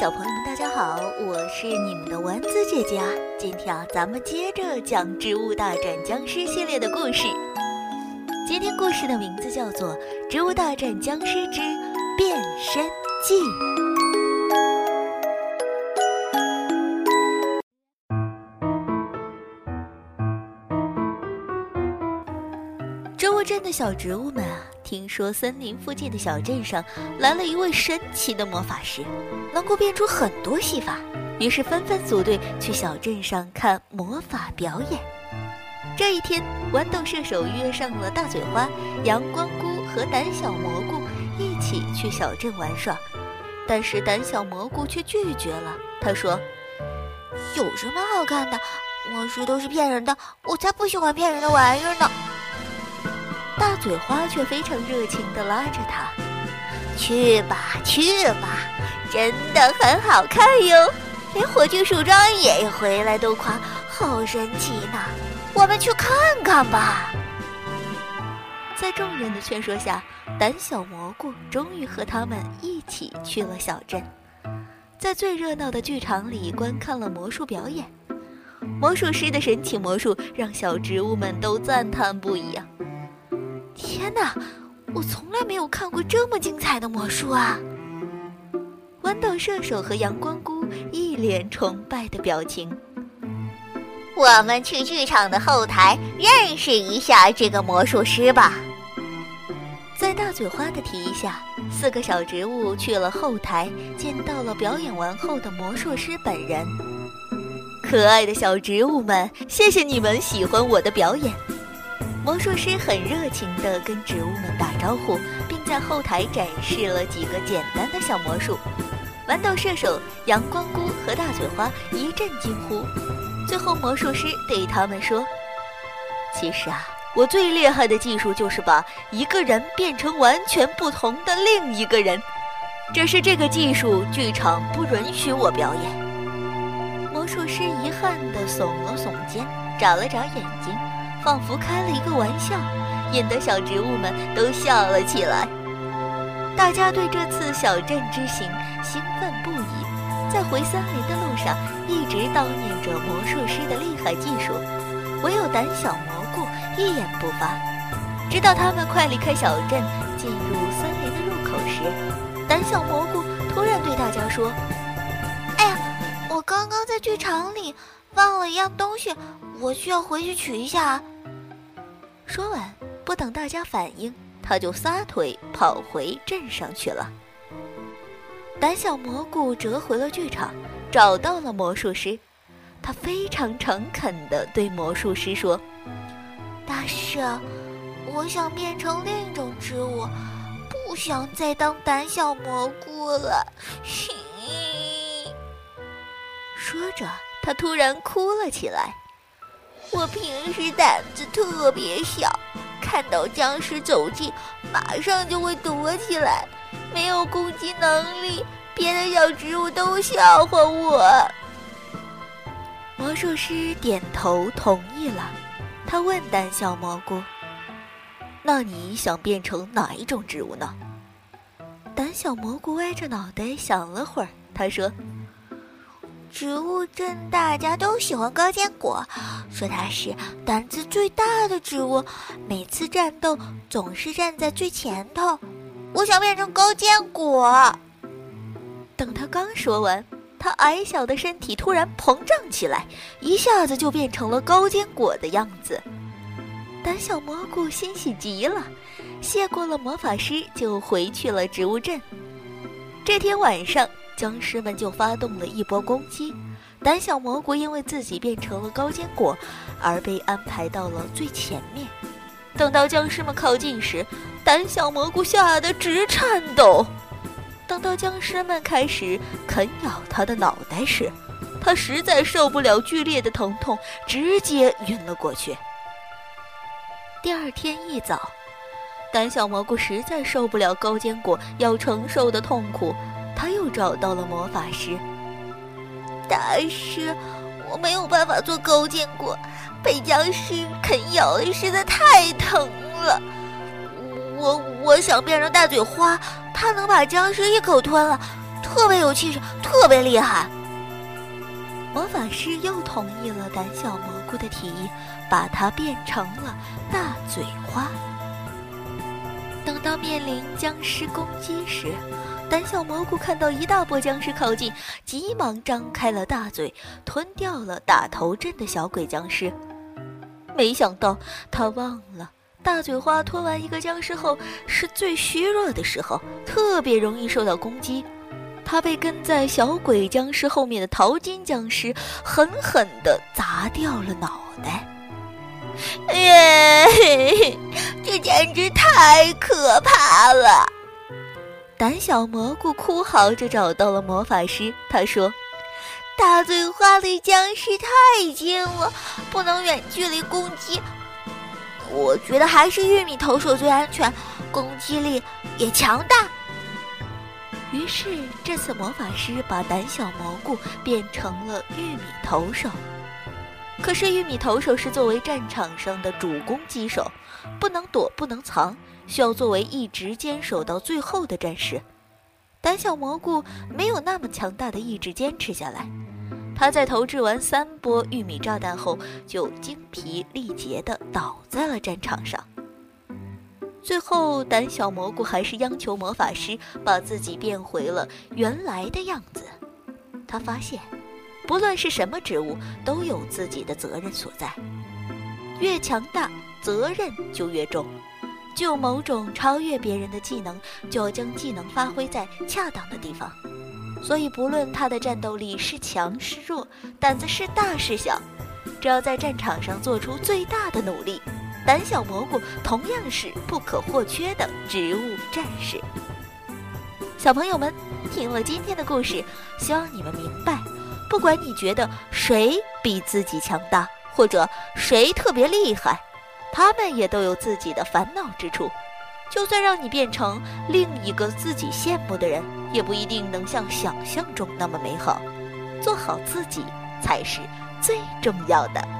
小朋友们，大家好，我是你们的丸子姐姐啊。今天啊，咱们接着讲《植物大战僵尸》系列的故事。今天故事的名字叫做《植物大战僵尸之变身记》。植物镇的小植物们啊，听说森林附近的小镇上来了一位神奇的魔法师，能够变出很多戏法，于是纷纷组队去小镇上看魔法表演。这一天，豌豆射手约上了大嘴花、阳光菇和胆小蘑菇一起去小镇玩耍，但是胆小蘑菇却拒绝了。他说：“有什么好看的？魔术都是骗人的，我才不喜欢骗人的玩意儿呢。”大嘴花却非常热情地拉着他：“去吧，去吧，真的很好看哟！连火炬树桩爷爷回来都夸好神奇呢。我们去看看吧。”在众人的劝说下，胆小蘑菇终于和他们一起去了小镇，在最热闹的剧场里观看了魔术表演。魔术师的神奇魔术让小植物们都赞叹不已啊！天哪，我从来没有看过这么精彩的魔术啊！豌豆射手和阳光菇一脸崇拜的表情。我们去剧场的后台认识一下这个魔术师吧。在大嘴花的提议下，四个小植物去了后台，见到了表演完后的魔术师本人。可爱的小植物们，谢谢你们喜欢我的表演。魔术师很热情地跟植物们打招呼，并在后台展示了几个简单的小魔术。豌豆射手、阳光菇和大嘴花一阵惊呼。最后，魔术师对他们说：“其实啊，我最厉害的技术就是把一个人变成完全不同的另一个人。只是这个技术，剧场不允许我表演。”魔术师遗憾地耸了耸肩，眨了眨眼睛。仿佛开了一个玩笑，引得小植物们都笑了起来。大家对这次小镇之行兴奋不已，在回森林的路上一直叨念着魔术师的厉害技术。唯有胆小蘑菇一言不发。直到他们快离开小镇，进入森林的入口时，胆小蘑菇突然对大家说：“哎呀，我刚刚在剧场里忘了一样东西，我需要回去取一下。”说完，不等大家反应，他就撒腿跑回镇上去了。胆小蘑菇折回了剧场，找到了魔术师。他非常诚恳地对魔术师说：“大师，我想变成另一种植物，不想再当胆小蘑菇了。”说着，他突然哭了起来。我平时胆子特别小，看到僵尸走近，马上就会躲起来，没有攻击能力，别的小植物都笑话我。魔术师点头同意了，他问胆小蘑菇：“那你想变成哪一种植物呢？”胆小蘑菇歪着脑袋想了会儿，他说。植物镇大家都喜欢高坚果，说它是胆子最大的植物，每次战斗总是站在最前头。我想变成高坚果。等他刚说完，他矮小的身体突然膨胀起来，一下子就变成了高坚果的样子。胆小蘑菇欣喜极了，谢过了魔法师，就回去了植物镇。这天晚上。僵尸们就发动了一波攻击，胆小蘑菇因为自己变成了高坚果，而被安排到了最前面。等到僵尸们靠近时，胆小蘑菇吓得直颤抖。等到僵尸们开始啃咬他的脑袋时，他实在受不了剧烈的疼痛，直接晕了过去。第二天一早，胆小蘑菇实在受不了高坚果要承受的痛苦。找到了魔法师。大师，我没有办法做勾践果，被僵尸啃咬的实在太疼了。我我想变成大嘴花，它能把僵尸一口吞了，特别有气势，特别厉害。魔法师又同意了胆小蘑菇的提议，把它变成了大嘴花。等到面临僵尸攻击时，胆小蘑菇看到一大波僵尸靠近，急忙张开了大嘴，吞掉了打头阵的小鬼僵尸。没想到他忘了，大嘴花吞完一个僵尸后是最虚弱的时候，特别容易受到攻击。他被跟在小鬼僵尸后面的淘金僵尸狠狠地砸掉了脑袋。耶，这简直太可怕了！胆小蘑菇哭嚎着找到了魔法师，他说：“大嘴花离僵尸太近了，不能远距离攻击。我觉得还是玉米投手最安全，攻击力也强大。”于是，这次魔法师把胆小蘑菇变成了玉米投手。可是，玉米投手是作为战场上的主攻击手，不能躲，不能藏，需要作为一直坚守到最后的战士。胆小蘑菇没有那么强大的意志坚持下来，他在投掷完三波玉米炸弹后，就精疲力竭地倒在了战场上。最后，胆小蘑菇还是央求魔法师把自己变回了原来的样子。他发现，不论是什么植物，都有自己的责任所在。越强大，责任就越重。具有某种超越别人的技能，就要将技能发挥在恰当的地方。所以，不论他的战斗力是强是弱，胆子是大是小，只要在战场上做出最大的努力。胆小蘑菇同样是不可或缺的植物战士。小朋友们，听了今天的故事，希望你们明白，不管你觉得谁比自己强大，或者谁特别厉害，他们也都有自己的烦恼之处。就算让你变成另一个自己羡慕的人，也不一定能像想象中那么美好。做好自己才是最重要的。